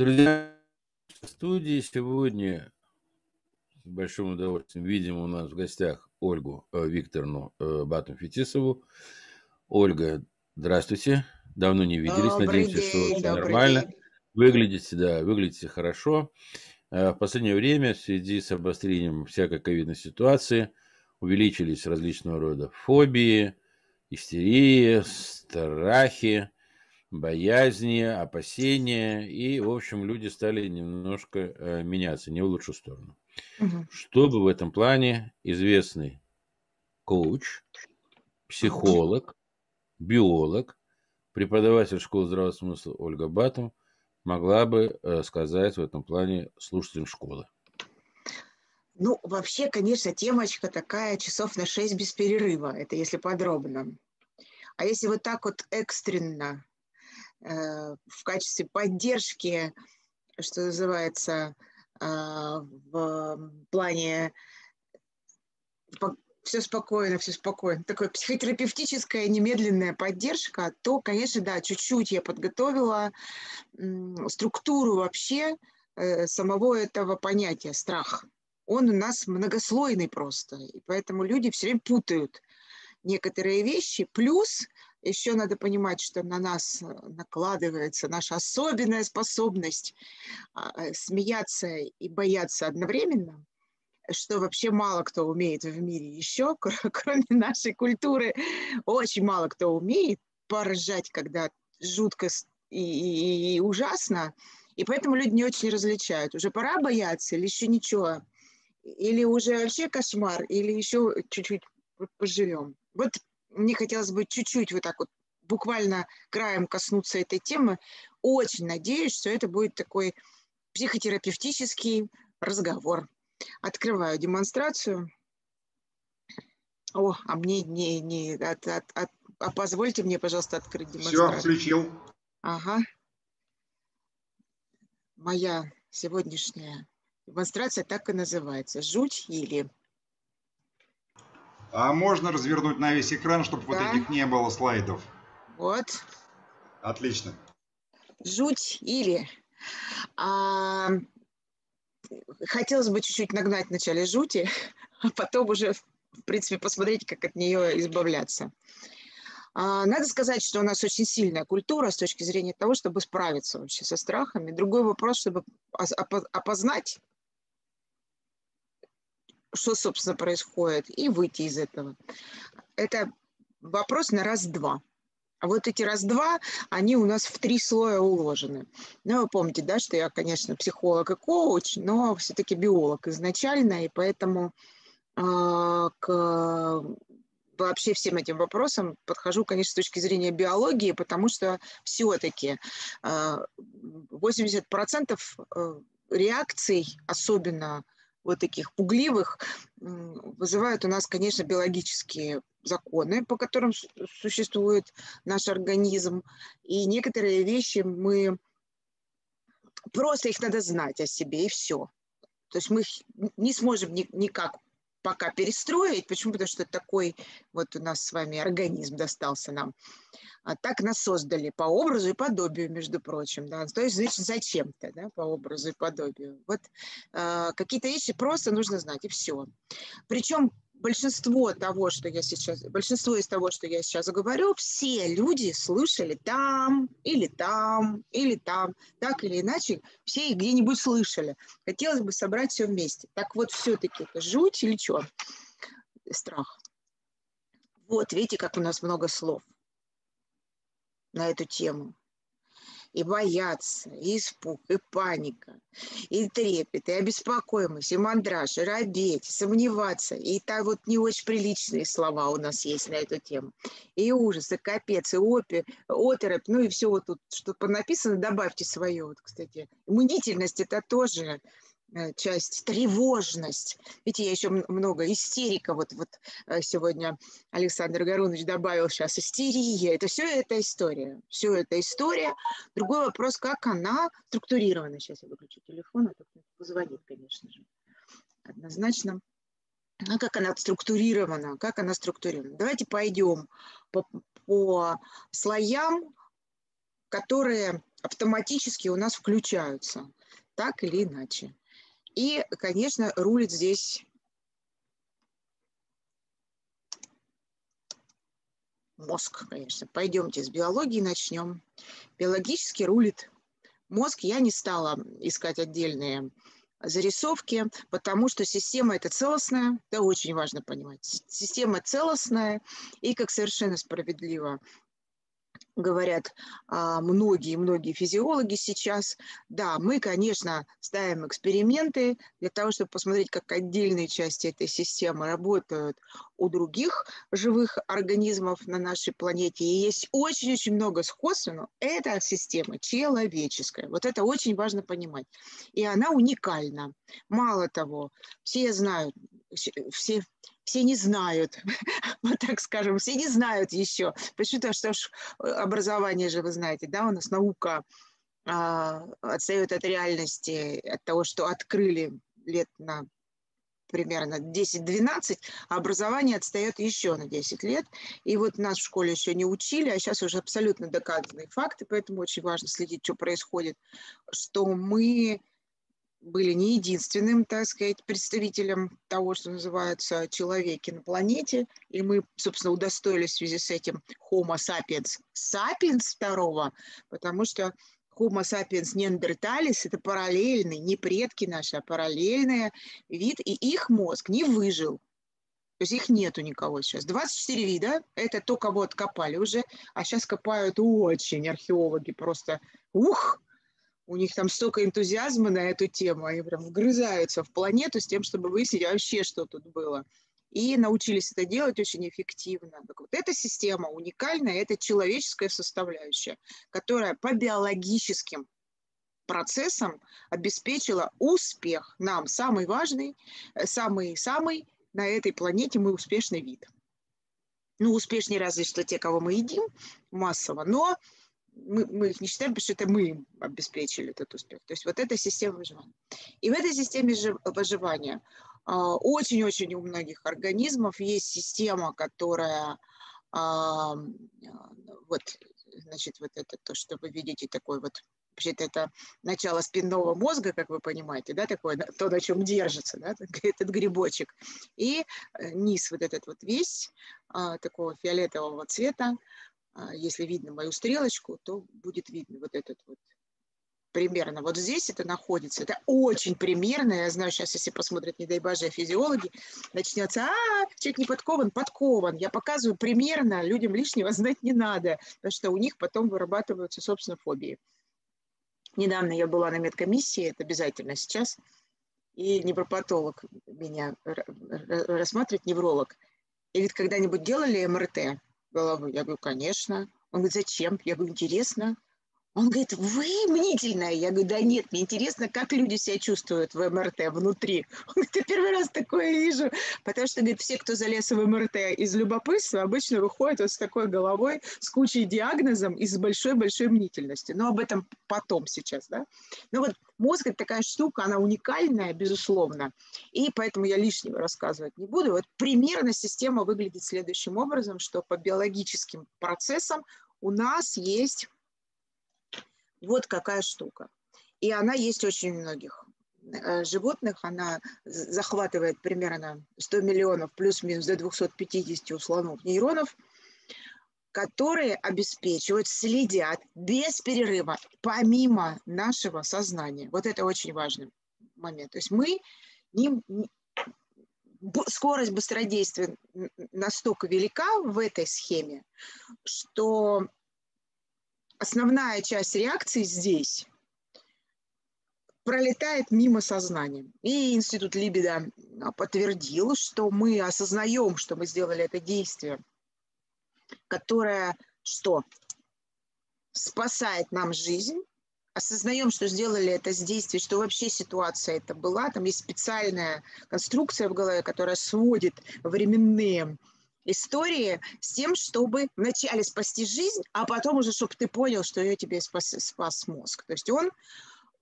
Друзья, в студии сегодня с большим удовольствием видим у нас в гостях Ольгу э, Викторовну э, Батум-Фетисову. Ольга, здравствуйте. Давно не виделись. Добрый Надеемся, день, что все нормально. день. Выглядите, да, выглядите хорошо. Э, В последнее время в связи с обострением всякой ковидной ситуации увеличились различного рода фобии, истерии, страхи, боязни, опасения. И, в общем, люди стали немножко э, меняться, не в лучшую сторону. Мгм. Чтобы в этом плане известный коуч, психолог, биолог, преподаватель школы здравого смысла Ольга Батум могла бы э, сказать в этом плане слушателям школы. Ну, вообще, конечно, темочка такая часов на 6 без перерыва, это если подробно. А если вот так вот экстренно, в качестве поддержки, что называется, а, в плане все спокойно, все спокойно, такая психотерапевтическая немедленная поддержка, то, конечно, да, чуть-чуть я подготовила структуру вообще э, самого этого понятия страх. Он у нас многослойный просто, и поэтому люди все время путают некоторые вещи. Плюс еще надо понимать, что на нас э, накладывается наша особенная способность а, э, смеяться и бояться одновременно, что вообще мало кто умеет в мире еще, кр- кроме нашей культуры. Очень мало кто умеет поражать, когда жутко и, и- и ужасно. И поэтому люди не очень различают. Уже пора бояться или еще ничего? Или уже вообще кошмар, или еще чуть-чуть поживем. Вот мне хотелось бы чуть-чуть вот так вот буквально краем коснуться этой темы. Очень надеюсь, что это будет такой психотерапевтический разговор. Открываю демонстрацию. О, а мне не, не, от- от- от- а позвольте мне, пожалуйста, открыть Все, демонстрацию. включил. Ага, моя сегодняшняя демонстрация так и называется. Жуть или... А можно развернуть на весь экран, чтобы вот Да. этих не было слайдов? Вот, Отлично. жуть или... А, хотелось бы чуть-чуть нагнать в начале жути, а потом уже, в принципе, посмотреть, как от нее избавляться. А, Надо сказать, что у нас очень сильная культура с точки зрения того, чтобы справиться вообще со страхами. Другой вопрос, чтобы опознать, что, собственно, происходит, и выйти из этого. Это вопрос на раз-два. А вот эти раз-два, они у нас в три слоя уложены. Ну, вы помните, да, что я, конечно, психолог и коуч, но все-таки биолог изначально, и поэтому а, к вообще всем этим вопросам подхожу, конечно, с точки зрения биологии, потому что все-таки 80% э, реакций, особенно вот таких пугливых, вызывают у нас, конечно, биологические законы, по которым су- существует наш организм. И некоторые вещи мы... Просто их надо знать о себе, и все. То есть мы их не сможем ни- никак пока перестроить. Почему? Потому что такой вот у нас с вами организм достался нам. А так нас создали по образу и подобию, между прочим. Да? То есть, значит, зачем-то, да, по образу и подобию. Вот э, какие-то вещи просто нужно знать, и все. Причем большинство того, что я сейчас, большинство из того, что я сейчас говорю, все люди слышали там, или там, или там, так или иначе, все их где-нибудь слышали. Хотелось бы собрать все вместе. Так вот, все-таки это жуть или что? Страх. Вот, видите, как у нас много слов на эту тему. И бояться, и испуг, и паника, и трепет, и обеспокоенность, и мандраж, и робеть, и сомневаться. И там вот не очень приличные слова у нас есть на эту тему. И ужас, и капец, и опи, оторопь, ну и все вот тут, что написано, добавьте свое. Вот, кстати, мнительность – это тоже часть, тревожность. Видите, я еще много, истерика, вот, вот э, сегодня Александр Горунович добавил сейчас, истерия, это все это история, все это история. Другой вопрос, как она структурирована. Сейчас я выключу телефон, а то позвонит, конечно же, однозначно. А как она структурирована, как она структурирована. Давайте пойдем по, по слоям, которые автоматически у нас включаются, так или иначе. И, конечно, рулит здесь мозг, конечно. Пойдемте с биологии начнем. Биологически рулит мозг. Я не стала искать отдельные зарисовки, потому что система это целостная, это очень важно понимать. Система целостная, и как совершенно справедливо говорят многие-многие а, физиологи сейчас. Да, мы, конечно, ставим эксперименты для того, чтобы посмотреть, как отдельные части этой системы работают у других живых организмов на нашей планете. И есть очень-очень много сходств, но эта система человеческая. Вот это очень важно понимать. И она уникальна. Мало того, все знают, все все не знают, вот так скажем, все не знают еще. Почему-то, что ж, образование же, вы знаете, да, у нас наука а, отстает от реальности, от того, что открыли лет на примерно 10-12, а образование отстает еще на 10 лет. И вот нас в школе еще не учили, а сейчас уже абсолютно доказанные факты, поэтому очень важно следить, что происходит, что мы были не единственным, так сказать, представителем того, что называется человеки на планете, и мы, собственно, удостоились в связи с этим Homo sapiens sapiens второго, потому что Homo sapiens neanderthalis – это параллельный, не предки наши, а параллельный вид, и их мозг не выжил. То есть их нету никого сейчас. 24 вида – это то, кого откопали уже, а сейчас копают очень археологи, просто ух, у них там столько энтузиазма на эту тему, они прям вгрызаются в планету с тем, чтобы выяснить вообще, что тут было. И научились это делать очень эффективно. Так вот эта система уникальная, это человеческая составляющая, которая по биологическим процессам обеспечила успех нам, самый важный, самый-самый на этой планете мы успешный вид. Ну, успешнее разве что те, кого мы едим массово, но мы, мы их не считаем, потому что это мы обеспечили этот успех. То есть вот эта система выживания. И в этой системе выживания а, очень-очень у многих организмов есть система, которая а, вот, значит, вот это то, что вы видите, такой вот вообще-то это начало спинного мозга, как вы понимаете, да, такое, то, на чем держится, да, этот грибочек. И э, низ вот этот вот весь а, такого фиолетового цвета, если видно мою стрелочку, то будет видно вот этот вот примерно. Вот здесь это находится. Это очень примерно. Я знаю, сейчас, если посмотрят, не дай боже, физиологи, начнется, а, человек не подкован, подкован. Я показываю примерно, людям лишнего знать не надо, потому что у них потом вырабатываются, собственно, фобии. Недавно я была на медкомиссии, это обязательно сейчас, и невропатолог меня рассматривает, невролог. И говорит, когда-нибудь делали МРТ? Головы? Я говорю, конечно. Он говорит, зачем? Я говорю, интересно. Он говорит, вы мнительная. Я говорю, да нет, мне интересно, как люди себя чувствуют в МРТ внутри. Он говорит, я первый раз такое вижу. Потому что, говорит, все, кто залез в МРТ из любопытства, обычно выходят вот с такой головой, с кучей диагнозом и с большой-большой мнительностью. Но об этом потом сейчас, да. Ну вот мозг – это такая штука, она уникальная, безусловно. И поэтому я лишнего рассказывать не буду. Вот примерно система выглядит следующим образом, что по биологическим процессам у нас есть вот какая штука. И она есть очень многих э, животных. Она захватывает примерно 100 миллионов плюс-минус до 250 у слонов нейронов, которые обеспечивают, следят без перерыва, помимо нашего сознания. Вот это очень важный момент. То есть мы не, скорость быстродействия настолько велика в этой схеме, что основная часть реакции здесь пролетает мимо сознания. И Институт Либеда подтвердил, что мы осознаем, что мы сделали это действие, которое что? Спасает нам жизнь, осознаем, что сделали это с действием, что вообще ситуация это была. Там есть специальная конструкция в голове, которая сводит временные истории с тем, чтобы вначале спасти жизнь, а потом уже, чтобы ты понял, что ее тебе спас, спас мозг. То есть он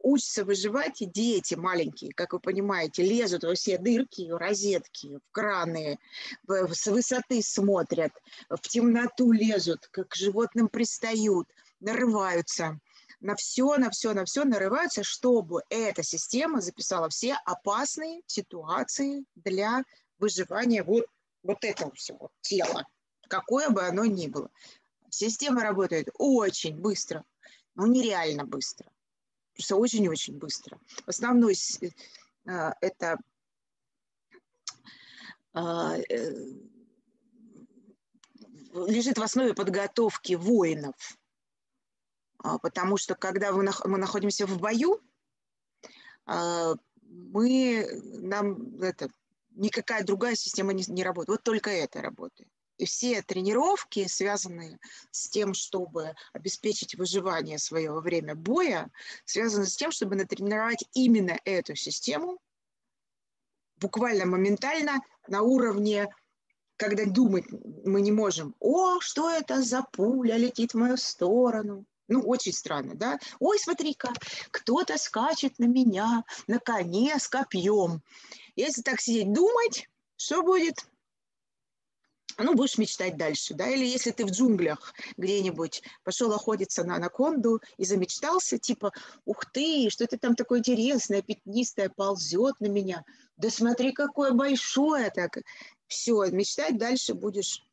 учится выживать, и дети маленькие, как вы понимаете, лезут во все дырки, розетки, в краны, с высоты смотрят, в темноту лезут, как к животным пристают, нарываются. на все, на все, на все нарываются, чтобы эта система записала все опасные ситуации для выживания вот, вот этого всего тела, какое бы оно ни было. Система работает очень быстро, но нереально быстро. Просто очень-очень быстро. Основной э, это а, э, лежит в основе подготовки воинов. А, потому что когда мы находимся в бою, а, мы, нам это, никакая другая система не, не работает. Вот только это работает. И все тренировки, связанные с тем, чтобы обеспечить выживание свое во время боя, связаны с тем, чтобы натренировать именно эту систему буквально моментально на уровне, когда думать мы не можем, о, что это за пуля летит в мою сторону. Ну, очень странно, да? Ой, смотри-ка, кто-то скачет на меня на коне с копьем. Если так сидеть думать, что будет? Ну, будешь мечтать дальше, да, или если ты в джунглях где-нибудь пошел охотиться на анаконду и замечтался, типа, ух ты, что это там такое интересное, пятнистое ползет на меня, да смотри, какое большое, так, все, мечтать дальше будешь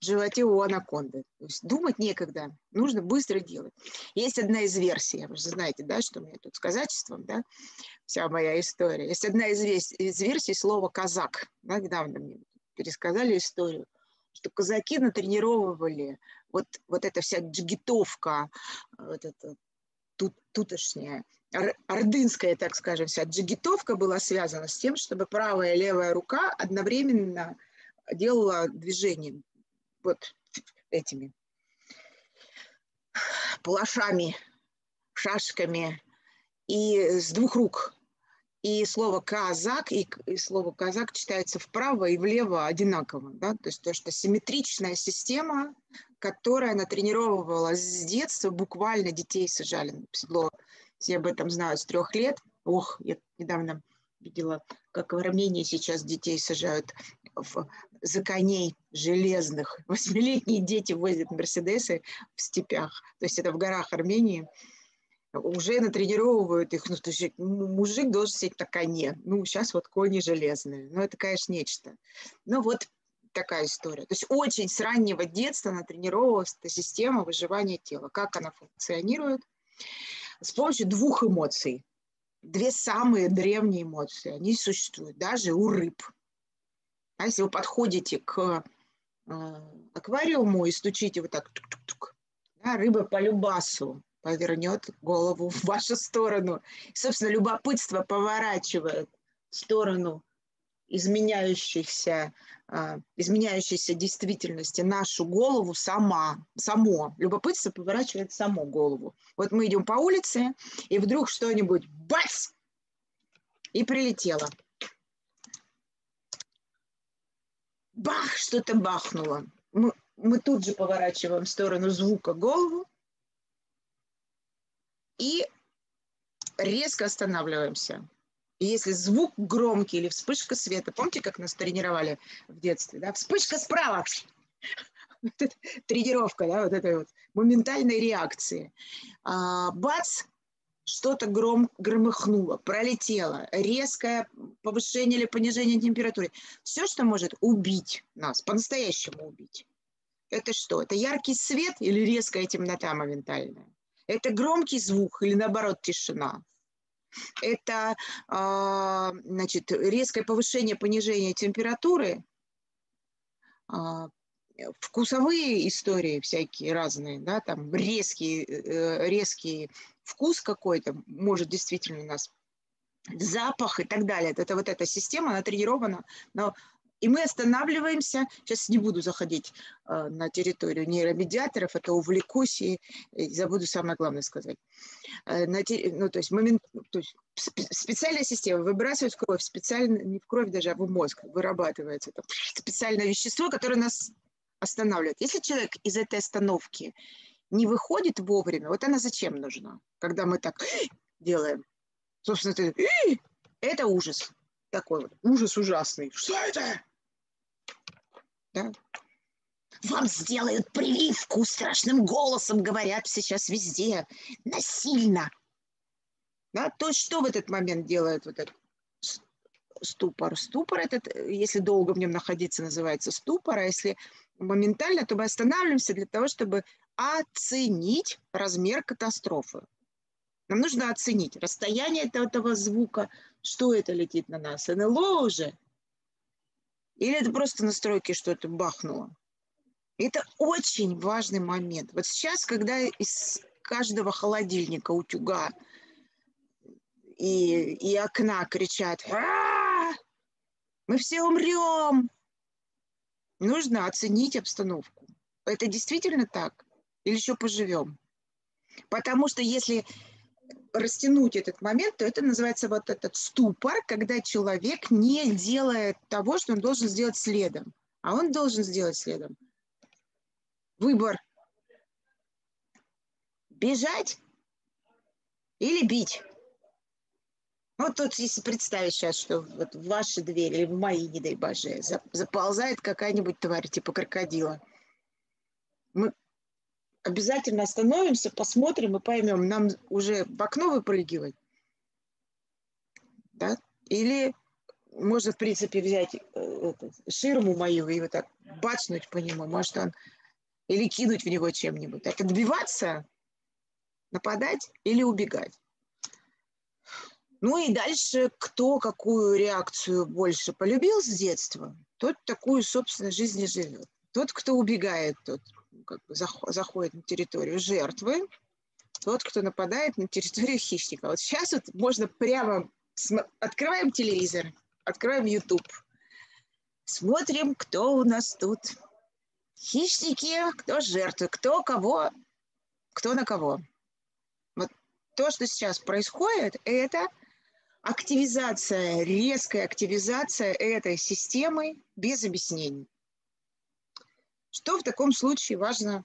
в животе у анаконды. То есть думать некогда, нужно быстро делать. Есть одна из версий, вы же знаете, да, что меня тут с казачеством, да, вся моя история. Есть одна из, из версий слова «казак», да, недавно мне пересказали историю, что казаки натренировывали вот, вот эта вся джигитовка, вот это тут, тутошняя, ордынская, так скажем, вся джигитовка была связана с тем, чтобы правая и левая рука одновременно делала движение вот этими плашами, шашками и с двух рук и слово казак, и, и слово казак читается вправо и влево одинаково. Да? То есть то, что симметричная система, которая натренировывала с детства, буквально детей сажали на седло. Все об этом знают с трех лет. Ох, я недавно видела, как в Армении сейчас детей сажают в, за коней железных. Восьмилетние дети возят Мерседесы в степях. То есть это в горах Армении уже натренировывают их, ну, то есть мужик должен сидеть на коне. Ну, сейчас вот кони железные. Ну, это, конечно, нечто. Ну, вот такая история. То есть очень с раннего детства натренировалась эта система выживания тела. Как она функционирует? С помощью двух эмоций. Две самые древние эмоции. Они существуют даже у рыб. А если вы подходите к э, аквариуму и стучите вот так, тук -тук -тук, да, рыба по любасу повернет голову в вашу сторону. И, собственно, любопытство поворачивает в сторону изменяющихся, э, изменяющейся действительности нашу голову сама, само. Любопытство поворачивает само голову. Вот мы идем по улице, и вдруг что-нибудь бац! И прилетело. Бах! Что-то бахнуло. Мы, мы тут же поворачиваем в сторону звука голову, и резко останавливаемся. Если звук громкий или вспышка света, помните, как нас тренировали в детстве, да? Вспышка справа, тренировка, да, вот этой вот моментальной реакции. А, бац, что-то гром, громыхнуло, пролетело, резкое повышение или понижение температуры. Все, что может убить нас, по-настоящему убить. Это что? Это яркий свет или резкая темнота моментальная? Это громкий звук или наоборот тишина. Это а, значит, резкое повышение, понижение температуры, а, вкусовые истории всякие разные, да, там резкий, э, резкий вкус какой-то может действительно нас запах и так далее. Это вот эта система, она тренирована на и мы останавливаемся, сейчас не буду заходить э, на территорию нейромедиаторов, это увлекусь и, забуду самое главное сказать. Э, на, ну, то есть, момент, то есть специальная система выбрасывает кровь, специально, не в кровь даже, а в мозг вырабатывается это специальное вещество, которое нас останавливает. Если человек из этой остановки не выходит вовремя, вот она зачем нужна, когда мы так делаем? Собственно, это ужас такой вот ужас ужасный. Что это? Да? вам сделают прививку, страшным голосом говорят сейчас везде, насильно. Да, то что в этот момент делает вот этот ступор? Ступор этот, если долго в нем находиться, называется ступор, а если моментально, то мы останавливаемся для того, чтобы оценить размер катастрофы. Нам нужно оценить расстояние этого звука, что это летит на нас, НЛО уже, или это просто настройки что-то бахнуло. Это очень важный момент. Вот сейчас, когда из каждого холодильника, утюга и, и окна кричат «Мы все умрем!» Нужно оценить обстановку. Это действительно так? Или еще поживем? Потому что если растянуть этот момент, то это называется вот этот ступор, когда человек не делает того, что он должен сделать следом. А он должен сделать следом. Выбор. Бежать или бить. Вот тут, если представить сейчас, что вот в ваши двери или в мои, не дай боже, заползает какая-нибудь тварь типа крокодила. Мы обязательно остановимся, посмотрим и поймем, нам уже в окно выпрыгивать, да? Или можно, в принципе, взять э, это, ширму мою и вот так бацнуть по нему, может он, или кинуть в него чем-нибудь. Так отбиваться, нападать или убегать. Ну и дальше, кто какую реакцию больше полюбил с детства, тот такую, собственно, жизнь и живет. Тот, кто убегает, тот как бы заходит на территорию жертвы, тот, кто нападает на территорию хищника. Вот сейчас вот можно прямо открываем телевизор, открываем YouTube, смотрим, кто у нас тут. Хищники, кто жертвы, кто кого, кто на кого. Вот то, что сейчас происходит, это активизация, резкая активизация этой системы без объяснений. Что в таком случае важно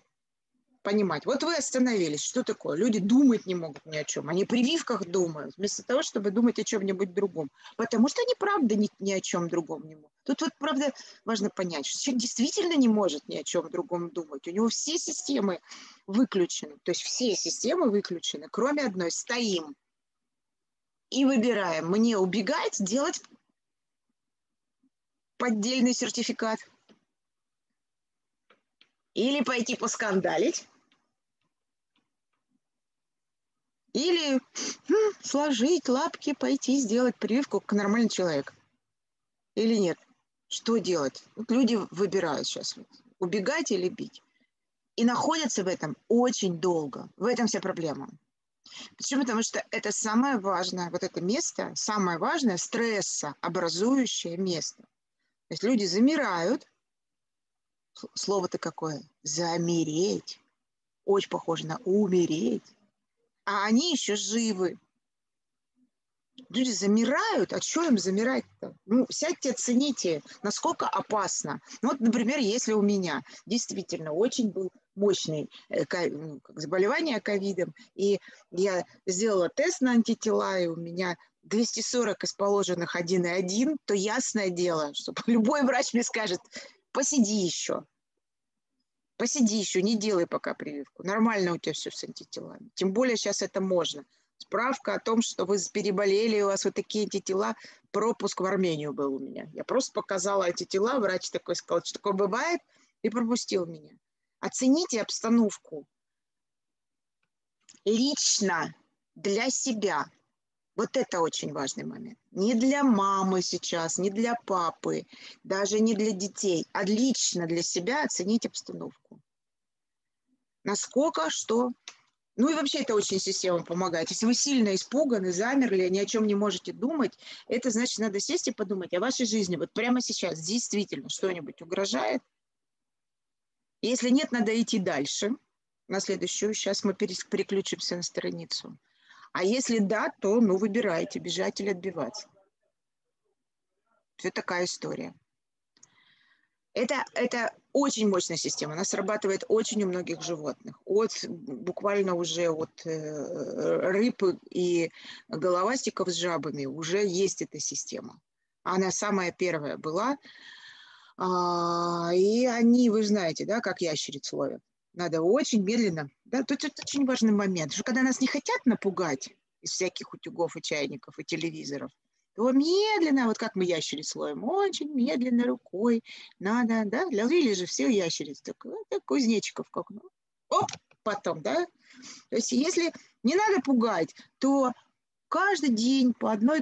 понимать? Вот вы остановились, что такое? Люди думать не могут ни о чем, они при прививках думают, вместо того, чтобы думать о чем-нибудь другом. Потому что они правда ни, ни о чем другом не могут. Тут вот правда важно понять, что человек действительно не может ни о чем другом думать. У него все системы выключены, то есть все системы выключены, кроме одной. Стоим и выбираем, мне убегать, делать поддельный сертификат – или пойти поскандалить. Или хм, сложить лапки, пойти сделать прививку как нормальный человек. Или нет. Что делать? Вот люди выбирают сейчас, убегать или бить. И находятся в этом очень долго. В этом вся проблема. Почему? Потому что это самое важное, вот это место, самое важное стрессообразующее место. То есть люди замирают, слово-то какое? Замереть. Очень похоже на умереть. А они еще живы. Люди замирают, а что им замирать-то? Ну, сядьте, оцените, насколько опасно. Ну, вот, например, если у меня действительно очень был мощный э, ну, заболевание ковидом, и я сделала тест на антитела, и у меня 240 из положенных 1,1, то ясное дело, что любой врач мне скажет, посиди еще. Посиди еще, не делай пока прививку. Нормально у тебя все с антителами. Тем более сейчас это можно. Справка о том, что вы переболели, у вас вот такие антитела, пропуск в Армению был у меня. Я просто показала антитела, врач такой сказал, что такое бывает, и пропустил меня. Оцените обстановку лично для себя. Вот это очень важный момент. Не для мамы сейчас, не для папы, даже не для детей, а лично для себя оценить обстановку. Насколько, что. Ну и вообще это очень система помогает. Если вы сильно испуганы, замерли, ни о чем не можете думать, это значит, надо сесть и подумать о вашей жизни. Вот прямо сейчас действительно что-нибудь угрожает. Если нет, надо идти дальше, на следующую. Сейчас мы переключимся на страницу. А если да, то ну выбирайте, бежать или отбиваться. Все такая история. Это, это очень мощная система. Она срабатывает очень у многих животных. От буквально уже от э, рыб и головастиков с жабами уже есть эта система. Она самая первая была. А, и они, вы знаете, да, как ящериц ловят. Надо очень медленно. Да, тут это очень важный момент, что когда нас не хотят напугать из всяких утюгов и чайников и телевизоров, то медленно, вот как мы ящериц ловим, очень медленно рукой надо, да, ловили же все ящериц, так, так кузнечиков как, ну, оп, потом, да. То есть если не надо пугать, то каждый день по одной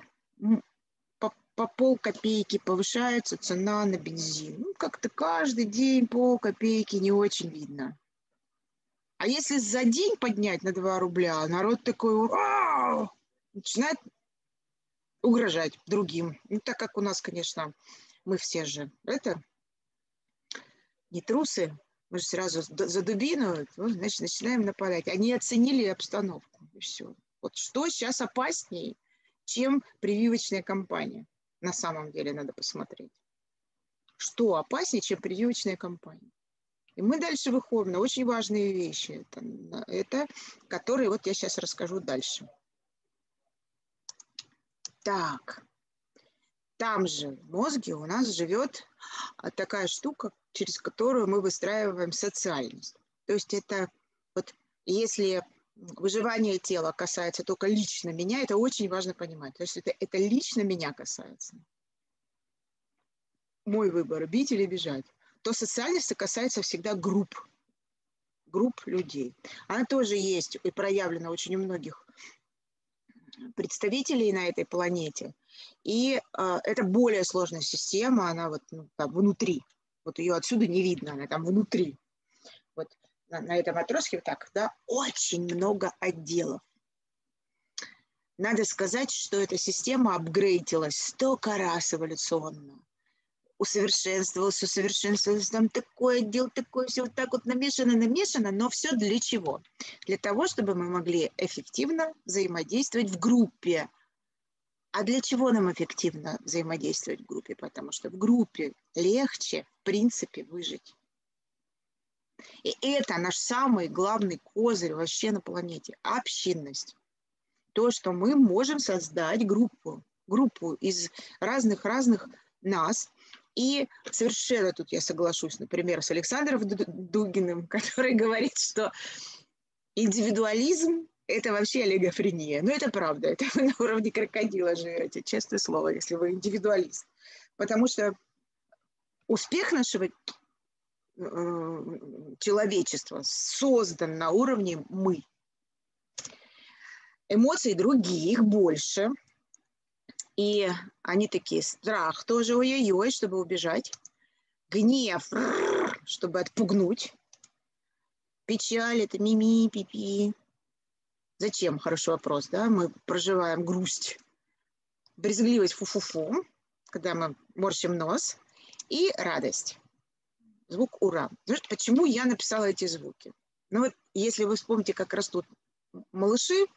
по, по пол копейки повышается цена на бензин. Ну, как-то каждый день пол копейки не очень видно. А если за день поднять на 2 рубля, народ такой начинает угрожать другим. Ну, так как у нас, конечно, мы все же это не трусы, мы же сразу за дубину, ну, значит, начинаем нападать. Они оценили обстановку, и все. Вот что сейчас опаснее, чем прививочная кампания? На самом деле надо посмотреть. Что опаснее, чем прививочная кампания? И мы дальше выходим на очень важные вещи, это, это которые вот я сейчас расскажу дальше. Так, там же в мозге у нас живет а, такая штука, через которую мы выстраиваем социальность. То есть это вот если выживание тела касается только лично меня, это очень важно понимать. То есть это, это лично меня касается. Мой выбор, бить или бежать. То социальность касается всегда групп, групп людей. Она тоже есть и проявлена очень у многих представителей на этой планете. И э, это более сложная система, она вот ну, там внутри. Вот ее отсюда не видно, она там внутри. Вот на, на этом отростке вот так, да, очень много отделов. Надо сказать, что эта система апгрейдилась столько раз эволюционно усовершенствовалось, усовершенствовалось, там такое отдел, такое все вот так вот намешано, намешано, но все для чего? Для того, чтобы мы могли эффективно взаимодействовать в группе. А для чего нам эффективно взаимодействовать в группе? Потому что в группе легче, в принципе, выжить. И это наш самый главный козырь вообще на планете – общинность. То, что мы можем создать группу, группу из разных-разных нас, и совершенно тут я соглашусь, например, с Александром Дугиным, который говорит, что индивидуализм – это вообще олигофрения. Но это правда, это вы на уровне крокодила живете, честное слово, если вы индивидуалист. Потому что успех нашего э, человечества создан на уровне «мы». Эмоций других больше – и они такие, страх тоже, ой-ой-ой, чтобы убежать. Гнев, чтобы отпугнуть. Печаль, это мими, пипи. Зачем? Хороший вопрос, да? Мы проживаем грусть. Брезгливость, фу-фу-фу, когда мы морщим нос. И радость. Звук ура. Почему я написала эти звуки? Ну вот, если вы вспомните, как растут малыши,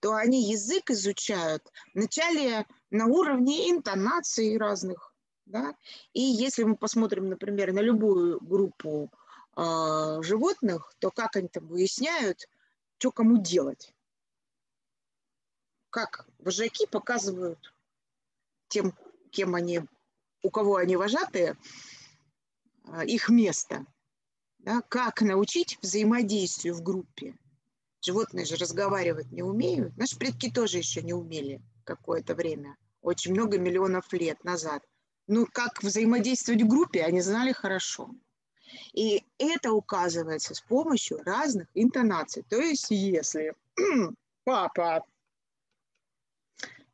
то они язык изучают вначале на уровне интонаций разных. Да? И если мы посмотрим, например, на любую группу э, животных, то как они там выясняют, что кому делать. Как вожаки показывают тем, кем они, у кого они вожатые, э, их место. Да? Как научить взаимодействию в группе. Животные же разговаривать не умеют. Наши предки тоже еще не умели какое-то время, очень много миллионов лет назад. Ну, как взаимодействовать в группе, они знали хорошо. И это указывается с помощью разных интонаций. То есть, если папа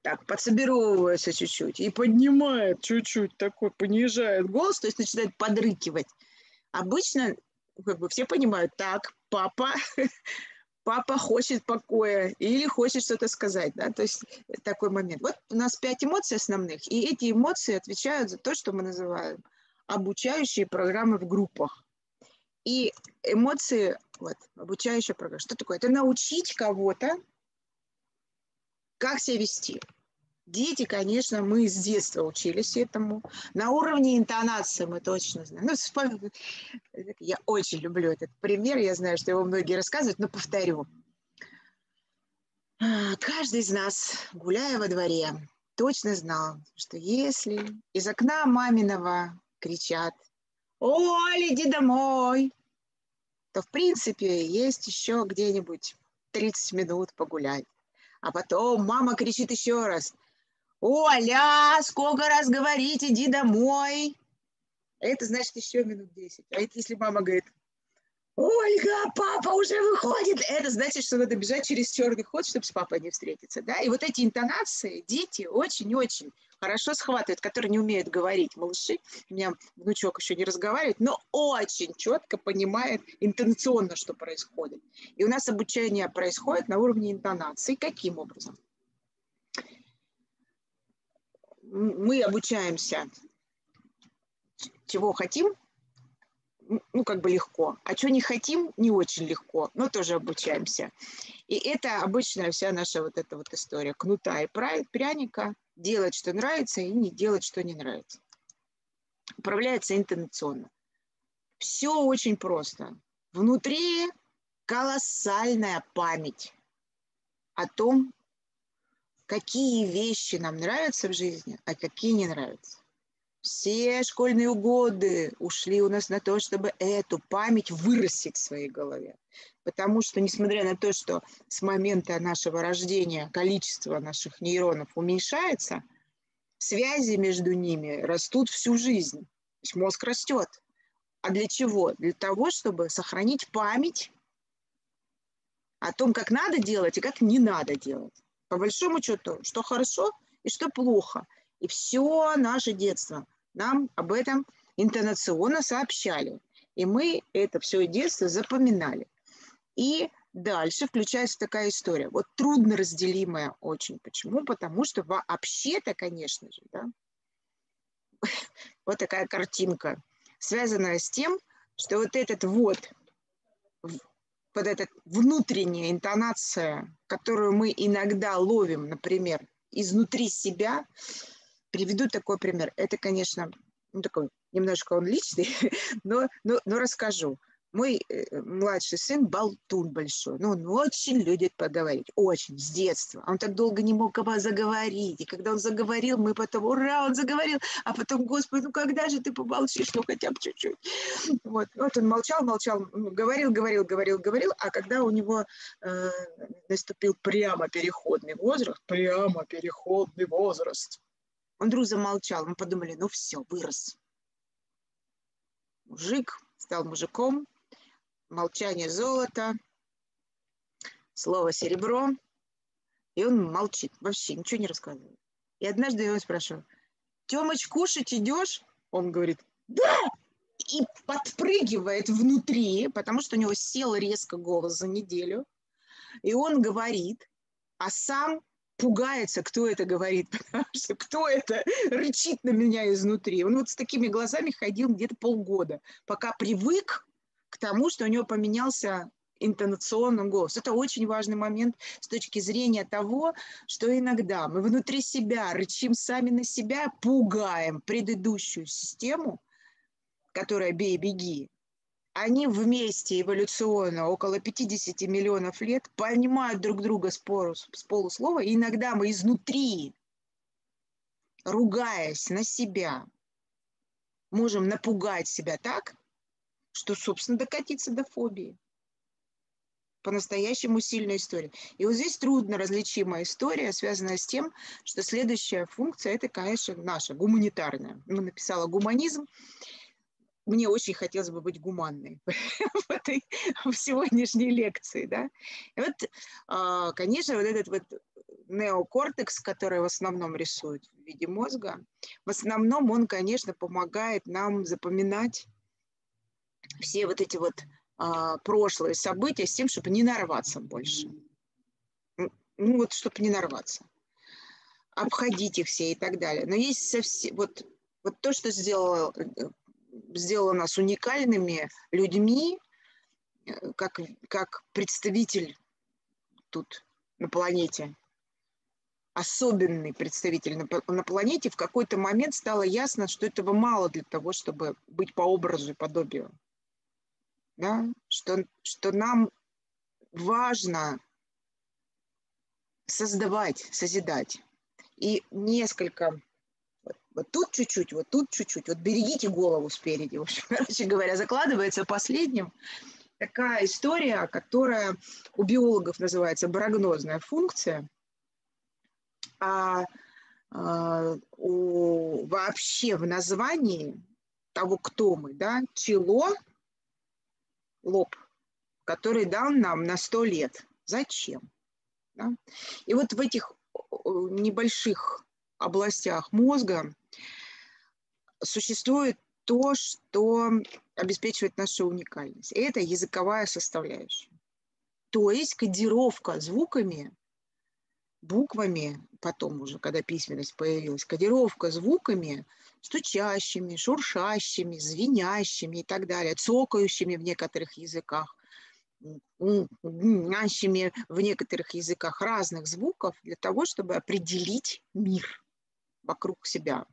так подсобировывается чуть-чуть и поднимает чуть-чуть такой, понижает голос, то есть начинает подрыкивать. Обычно как бы все понимают, так, папа папа хочет покоя или хочет что-то сказать, да, то есть такой момент. Вот у нас пять эмоций основных, и эти эмоции отвечают за то, что мы называем обучающие программы в группах. И эмоции, вот, обучающая программа, что такое? Это научить кого-то, как себя вести. Дети, конечно, мы с детства учились этому. На уровне интонации мы точно знаем. Ну. Я очень люблю этот пример. Я знаю, что его многие рассказывают, но повторю. А, каждый из нас, гуляя во дворе, точно знал, что если из окна маминого кричат «Оля, иди домой!», то в принципе есть еще где-нибудь 30 минут погулять. А потом мама кричит еще раз «Оля, сколько раз говорить, иди домой!» Это значит еще минут 10. А это если мама говорит Ольга, папа уже выходит. Это значит, что надо бежать через черный ход, чтобы с папой не встретиться. Да? И вот эти интонации дети очень-очень хорошо схватывают, которые не умеют говорить. Малыши, у меня внучок еще не разговаривает, но очень четко понимает интонационно, что происходит. И у нас обучение происходит на уровне интонации. Каким образом? Мы обучаемся, чего хотим, ну, как бы легко. А что не хотим, не очень легко, но тоже обучаемся. И это обычная вся наша вот эта вот история. Кнута и пряника. Делать, что нравится, и не делать, что не нравится. Управляется интонационно. Все очень просто. Внутри колоссальная память о том, какие вещи нам нравятся в жизни, а какие не нравятся. Все школьные годы ушли у нас на то, чтобы эту память вырастить в своей голове. Потому что, несмотря на то, что с момента нашего рождения количество наших нейронов уменьшается, связи между ними растут всю жизнь. То есть мозг растет. А для чего? Для того, чтобы сохранить память о том, как надо делать и как не надо делать. По большому счету, что хорошо и что плохо. И все наше детство нам об этом интонационно сообщали. И мы это все детство запоминали. И дальше включается такая история. Вот трудно разделимая очень. Почему? Потому что вообще-то, конечно же, да, вот такая картинка, связанная с тем, что вот этот вот, вот эта внутренняя интонация, которую мы иногда ловим, например, изнутри себя, Приведу такой пример. Это, конечно, ну, такой немножко он личный, но, но, но расскажу. Мой э, младший сын болтун большой, но он очень любит поговорить, очень, с детства. Он так долго не мог заговорить, и когда он заговорил, мы потом, ура, он заговорил, а потом, господи, ну когда же ты помолчишь, ну хотя бы чуть-чуть. Вот, вот он молчал, молчал, ну, говорил, говорил, говорил, говорил, а когда у него э, наступил прямо переходный возраст, прямо переходный возраст, он вдруг замолчал. Мы подумали, ну все, вырос. Мужик стал мужиком, молчание золото, слово серебро. И он молчит, вообще ничего не рассказывает. И однажды я его спрашиваю, Тёмыч, кушать идешь? Он говорит, да! И подпрыгивает внутри, потому что у него сел резко голос за неделю. И он говорит, а сам пугается, кто это говорит, потому что кто это рычит на меня изнутри. Он вот с такими глазами ходил где-то полгода, пока привык тому, что у него поменялся интонационный голос. Это очень важный момент с точки зрения того, что иногда мы внутри себя рычим сами на себя, пугаем предыдущую систему, которая «бей-беги», они вместе эволюционно около 50 миллионов лет понимают друг друга с, с полуслова, и иногда мы изнутри, ругаясь на себя, можем напугать себя так, что, собственно, докатиться до фобии. По-настоящему сильная история. И вот здесь трудно различимая история, связанная с тем, что следующая функция – это, конечно, наша, гуманитарная. Мы написала гуманизм, мне очень хотелось бы быть гуманной в этой в сегодняшней лекции, да. И вот, а, конечно, вот этот вот неокортекс, который в основном рисует в виде мозга, в основном он, конечно, помогает нам запоминать все вот эти вот а, прошлые события с тем, чтобы не нарваться больше. Ну вот, чтобы не нарваться. Обходить их все и так далее. Но есть совсем, вот, вот то, что сделал э, сделала нас уникальными людьми, э, как, как представитель тут на планете, особенный представитель на, на планете, в какой-то момент стало ясно, что этого мало для того, чтобы быть по образу и подобию. Да? Что, что нам важно создавать, созидать. И несколько Вот тут чуть-чуть, вот тут чуть-чуть. Вот берегите голову спереди. В общем, короче говоря, закладывается последним такая история, которая у биологов называется барогнозная функция, а, а у, вообще в названии того, кто мы, да, чело, лоб, который дал нам на сто лет. Зачем? Да? И вот в этих небольших областях мозга существует то, что обеспечивает нашу уникальность. И это языковая составляющая. То есть кодировка звуками, буквами, потом уже, когда письменность появилась, кодировка звуками, стучащими, шуршащими, звенящими и так далее, цокающими в некоторых языках, нящими в некоторых языках разных звуков для того, чтобы определить мир вокруг себя.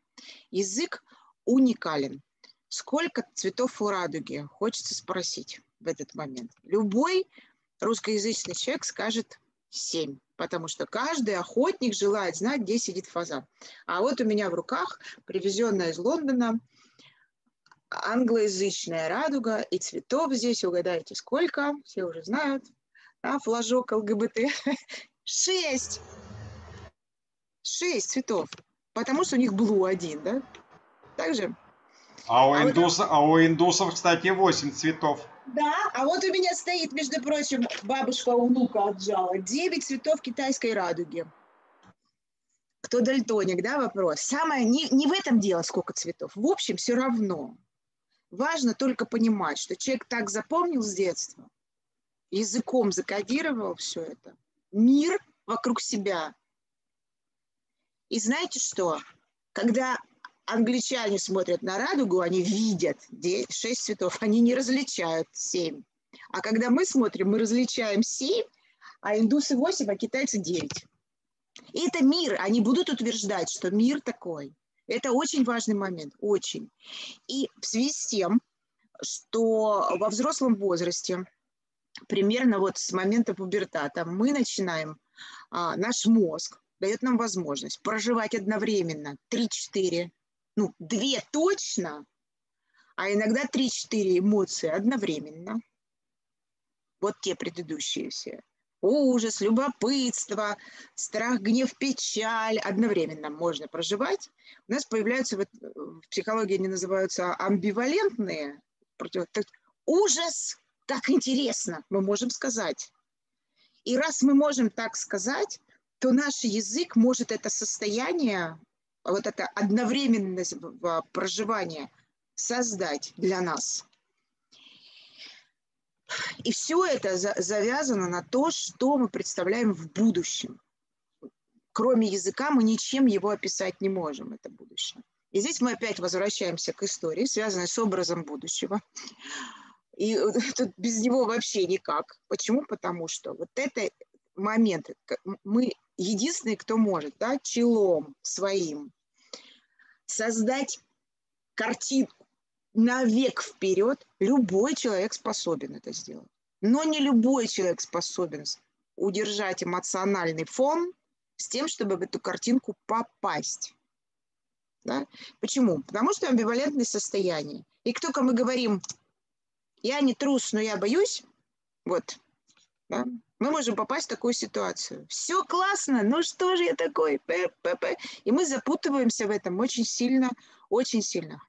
Язык уникален. Сколько цветов у радуги? Хочется спросить в этот момент. Любой русскоязычный человек скажет семь, потому что каждый охотник желает знать, где сидит фазан. А вот у меня в руках привезенная из Лондона англоязычная радуга, и цветов здесь, угадайте, сколько, все уже знают, а, флажок ЛГБТ, шесть, шесть цветов, потому что у них блу один, да, также а у, а индуса, вот... а у индусов, кстати, 8 цветов. Да, а вот у меня стоит, между прочим, бабушка у внука отжала. 9 цветов китайской радуги. Кто дальтоник, да, вопрос? Самое, не, не в этом дело, сколько цветов. В общем, все равно. Важно только понимать, что человек так запомнил с детства, языком закодировал все это, мир вокруг себя. И знаете что? Когда англичане смотрят на радугу, они видят шесть цветов, они не различают семь. А когда мы смотрим, мы различаем семь, а индусы восемь, а китайцы девять. И это мир, они будут утверждать, что мир такой. Это очень важный момент, очень. И в связи с тем, что во взрослом возрасте, примерно вот с момента пубертата, мы начинаем, а, наш мозг дает нам возможность проживать одновременно 3-4 ну, две точно, а иногда три-четыре эмоции одновременно. Вот те предыдущие все. Ужас, любопытство, страх, гнев, печаль одновременно можно проживать. У нас появляются, вот, в психологии они называются амбивалентные. Против... Ужас, как интересно, мы можем сказать. И раз мы можем так сказать, то наш язык может это состояние вот это одновременность проживания создать для нас. И все это завязано на то, что мы представляем в будущем. Кроме языка мы ничем его описать не можем, это будущее. И здесь мы опять возвращаемся к истории, связанной с образом будущего. И тут без него вообще никак. Почему? Потому что вот это момент, мы единственный, кто может, да, челом своим создать картинку на век вперед, любой человек способен это сделать. Но не любой человек способен удержать эмоциональный фон с тем, чтобы в эту картинку попасть. Да? Почему? Потому что амбивалентное состояние. И как только мы говорим, я не трус, но я боюсь, вот, да, мы можем попасть в такую ситуацию. Все классно, ну что же я такой? П -п -п. И мы запутываемся в этом очень сильно, очень сильно.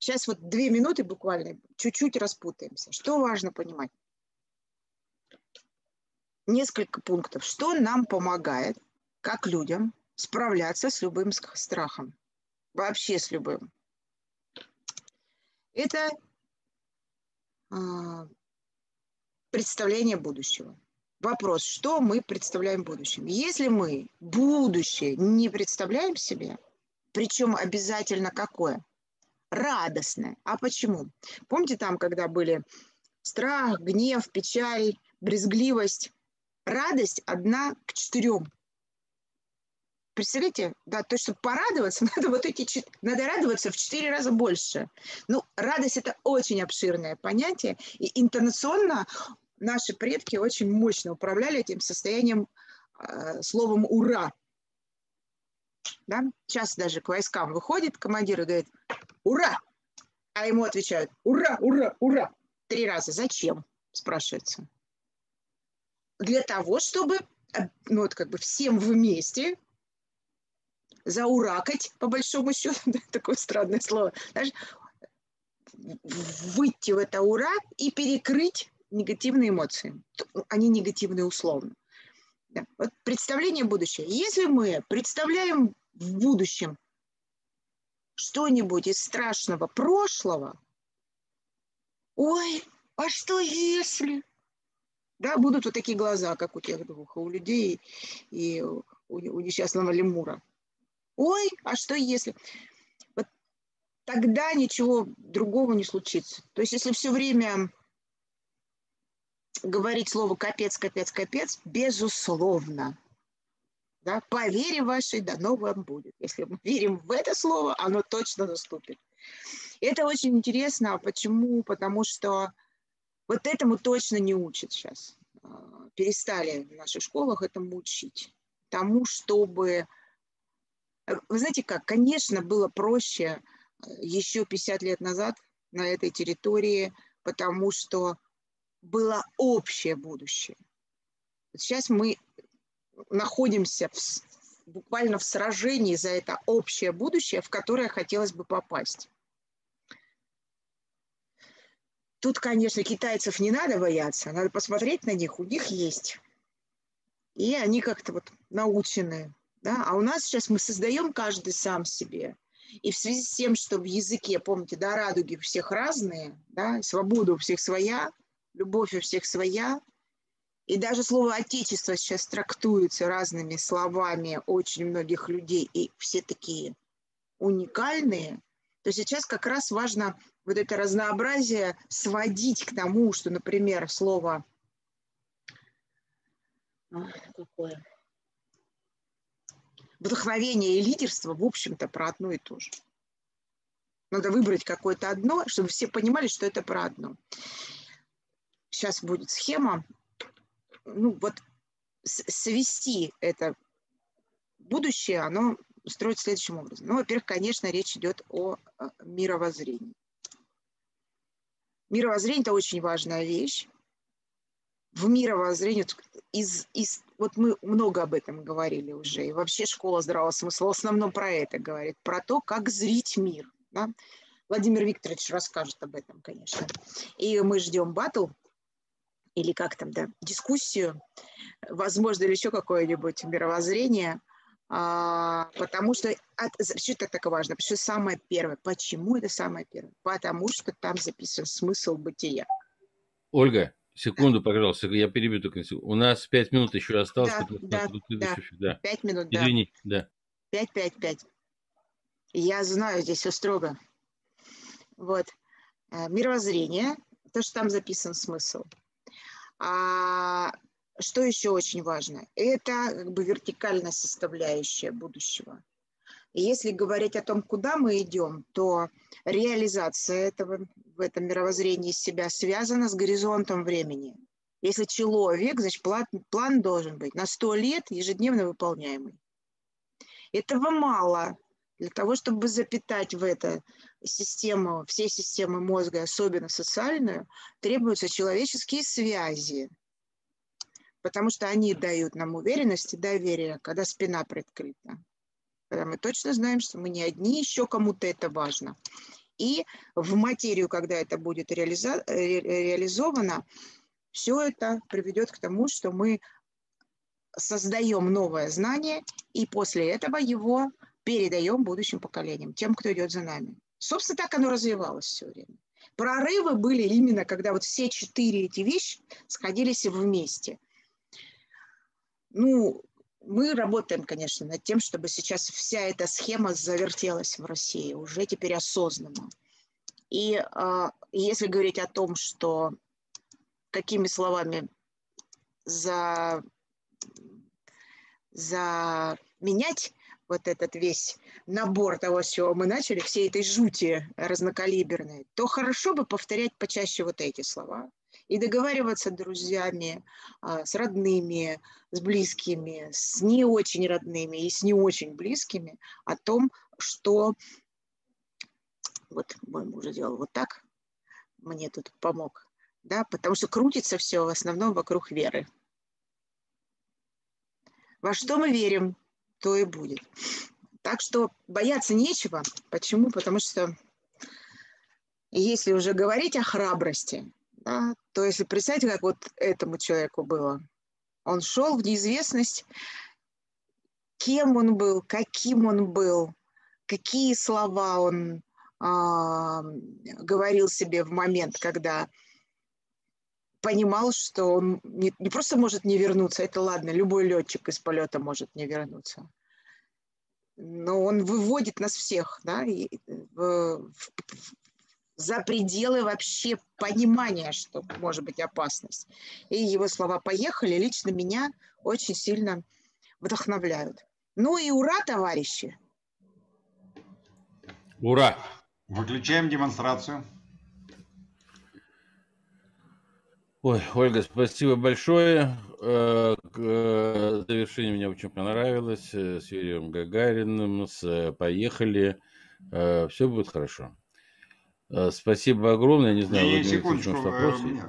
Сейчас вот две минуты буквально, чуть-чуть распутаемся. Что важно понимать? Несколько пунктов. Что нам помогает, как людям, справляться с любым страхом? Вообще с любым. Это а, представление будущего вопрос, что мы представляем в будущем. Если мы будущее не представляем себе, причем обязательно какое? Радостное. А почему? Помните там, когда были страх, гнев, печаль, брезгливость? Радость одна к четырем. Представляете, да, то, чтобы порадоваться, надо вот эти, надо радоваться в четыре раза больше. Ну, радость это очень обширное понятие, и интонационно наши предки очень мощно управляли этим состоянием э, словом «ура». Да? Сейчас даже к войскам выходит командир и говорит «Ура!», а ему отвечают «Ура, ура, ура!» три раза. Зачем? спрашивается. Для того, чтобы э, ну, вот как бы всем вместе зауракать, по большому счету, такое странное слово, знаешь, выйти в это ура и перекрыть негативные эмоции. Они негативные условно. Да. Вот представление будущего. Если мы представляем в будущем что-нибудь из страшного прошлого, ой, а что если? Да, будут вот такие глаза, как у тех двух, у людей и у, у несчастного лемура. Ой, а что если? Вот тогда ничего другого не случится. То есть если все время говорить слово капец, капец, капец, безусловно. Да, по вере вашей дано вам будет. Если мы верим в это слово, оно точно наступит. Это очень интересно. А почему? Потому что вот этому точно не учат сейчас. А, перестали в наших школах этому учить. Тому, чтобы... Вы знаете как, конечно, было проще э, еще 50 лет назад на этой территории, потому что было общее будущее. Сейчас мы находимся в, буквально в сражении за это общее будущее, в которое хотелось бы попасть. Тут, конечно, китайцев не надо бояться, надо посмотреть на них, у них есть. И они как-то вот научены. Да? А у нас сейчас мы создаем каждый сам себе. И в связи с тем, что в языке, помните, да, радуги у всех разные, да, свобода у всех своя, любовь у всех своя. И даже слово «отечество» сейчас трактуется разными словами очень многих людей, и все такие уникальные, то сейчас как раз важно вот это разнообразие сводить к тому, что, например, слово а, какое? вдохновение и лидерство, в общем-то, про одно и то же. Надо выбрать какое-то одно, чтобы все понимали, что это про одно сейчас будет схема, ну вот свести это будущее, оно строить следующим образом. Ну, во-первых, конечно, речь идет о мировоззрении. Мировоззрение – это очень важная вещь. В мировоззрении, из, из, вот мы много об этом говорили уже, и вообще школа здравого смысла в основном про это говорит, про то, как зрить мир. Да? Владимир Викторович расскажет об этом, конечно. И мы ждем батл или как там, да, дискуссию, возможно, или еще какое-нибудь мировоззрение, а, потому что, от, что это так важно? Потому что самое первое. Почему это самое первое? Потому что там записан смысл бытия. Ольга, секунду, да. пожалуйста, я перебью только секунду. У нас пять минут еще осталось. Да, да, да. Пять минут, да. Извини, да. Пять, пять, пять. Я знаю, здесь все строго. Вот. Э, мировоззрение, то, что там записан смысл – а что еще очень важно? Это как бы вертикальная составляющая будущего. И если говорить о том, куда мы идем, то реализация этого в этом мировоззрении себя связана с горизонтом времени. Если человек, значит план, план должен быть на 100 лет ежедневно выполняемый. Этого мало для того, чтобы запитать в это систему, все системы мозга, особенно социальную, требуются человеческие связи, потому что они дают нам уверенность и доверие, когда спина приоткрыта. Когда мы точно знаем, что мы не одни, еще кому-то это важно. И в материю, когда это будет реализовано, все это приведет к тому, что мы создаем новое знание, и после этого его передаем будущим поколениям, тем, кто идет за нами. Собственно, так оно развивалось все время. Прорывы были именно, когда вот все четыре эти вещи сходились вместе. Ну, мы работаем, конечно, над тем, чтобы сейчас вся эта схема завертелась в России, уже теперь осознанно. И э, если говорить о том, что какими словами за, заменять вот этот весь набор того, с чего мы начали, всей этой жути разнокалиберной, то хорошо бы повторять почаще вот эти слова и договариваться с друзьями, а, с родными, с близкими, с не очень родными и с не очень близкими о том, что вот мой муж делал вот так, мне тут помог, да, потому что крутится все в основном вокруг веры. Во что мы верим, то и будет. Так что бояться нечего. Почему? Потому что если уже говорить о храбрости, да, то если представьте, как вот этому человеку было. Он шел в неизвестность, кем он был, каким он был, какие слова он а, говорил себе в момент, когда понимал, что он не, не просто может не вернуться, это ладно, любой летчик из полета может не вернуться, но он выводит нас всех да, и в, в, за пределы вообще понимания, что может быть опасность. И его слова «поехали» лично меня очень сильно вдохновляют. Ну и ура, товарищи! Ура! Выключаем демонстрацию. Ой, Ольга, спасибо большое. Э, э, завершение мне очень понравилось. Э, с Юрием Гагариным, с «Поехали». Все будет хорошо. Спасибо огромное. Не знаю, не, секундочку, вопросы.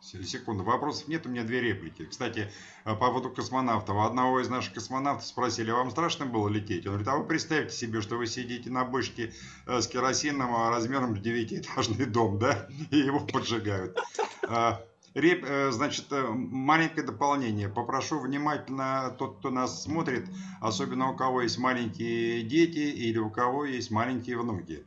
Секунду, вопросов нет, у меня две реплики. Кстати, по поводу космонавтов. Одного из наших космонавтов спросили, а вам страшно было лететь? Он говорит, а вы представьте себе, что вы сидите на бочке с керосином а размером с девятиэтажный дом, да, и его поджигают. Э, значит, э, маленькое дополнение. Попрошу внимательно тот, кто нас смотрит, особенно у кого есть маленькие дети или у кого есть маленькие внуки.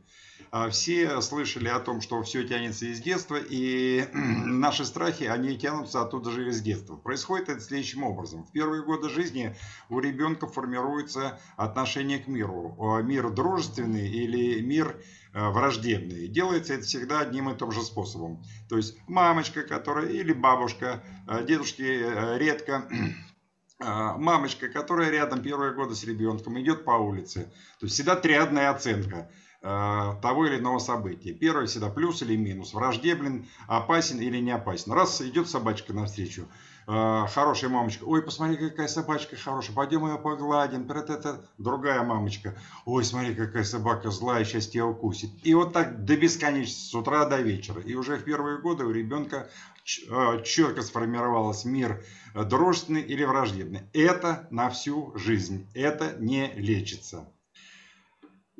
А все слышали о том, что все тянется из детства, и наши страхи, они тянутся оттуда же из детства. Происходит это следующим образом. В первые годы жизни у ребенка формируется отношение к миру. Мир дружественный или мир Э, враждебные. Делается это всегда одним и тем же способом. То есть мамочка, которая или бабушка, э, дедушки э, редко, мамочка, которая рядом первые годы с ребенком, идет по улице. То есть всегда триадная оценка того или иного события. Первый всегда плюс или минус, враждебен, опасен или не опасен. Раз идет собачка навстречу, э, хорошая мамочка, ой, посмотри, какая собачка хорошая, пойдем ее погладим, это другая мамочка, ой, смотри, какая собака злая, сейчас тебя укусит. И вот так до бесконечности, с утра до вечера. И уже в первые годы у ребенка э, четко сформировалось мир э, дружественный или враждебный. Это на всю жизнь, это не лечится.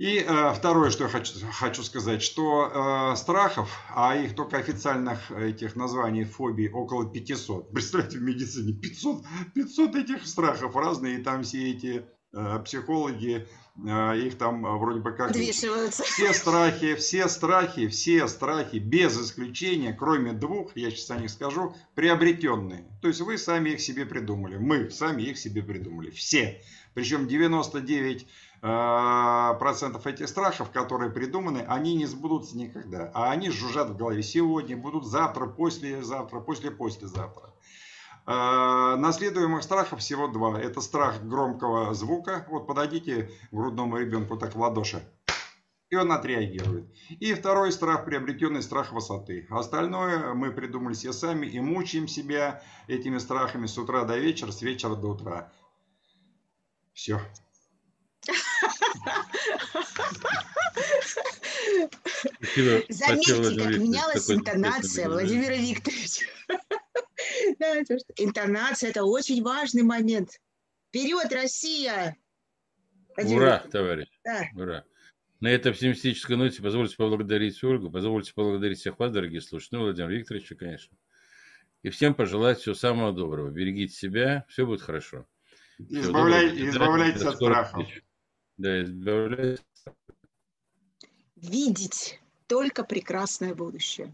И э, второе, что я хочу, хочу сказать, что э, страхов, а их только официальных этих названий фобий около 500. Представьте, в медицине 500, 500 этих страхов разные, и там все эти э, психологи, э, их там вроде бы как... Все страхи, все страхи, все страхи, без исключения, кроме двух, я сейчас о них скажу, приобретенные. То есть вы сами их себе придумали, мы сами их себе придумали, все. Причем 99 Э, процентов этих страхов, которые придуманы, они не сбудутся никогда. А они жужжат в голове сегодня, будут завтра, послезавтра, после-послезавтра. Э, наследуемых страхов всего два. Это страх громкого звука. Вот подойдите грудному ребенку так в ладоши. И он отреагирует. И второй страх, приобретенный страх высоты. Остальное мы придумали все сами и мучаем себя этими страхами с утра до вечера, с вечера до утра. Все. Заметьте, как менялась интонация Владимира Викторовича. Интонация – это очень важный момент. Вперед, Россия! Ура, товарищ! Ура! На этой оптимистической ноте позвольте поблагодарить Ольгу, позвольте поблагодарить всех вас, дорогие слушатели, ну, Владимир Викторовича, конечно. И всем пожелать всего самого доброго. Берегите себя, все будет хорошо. Избавляй, избавляйтесь от страхов. Да. Видеть только прекрасное будущее.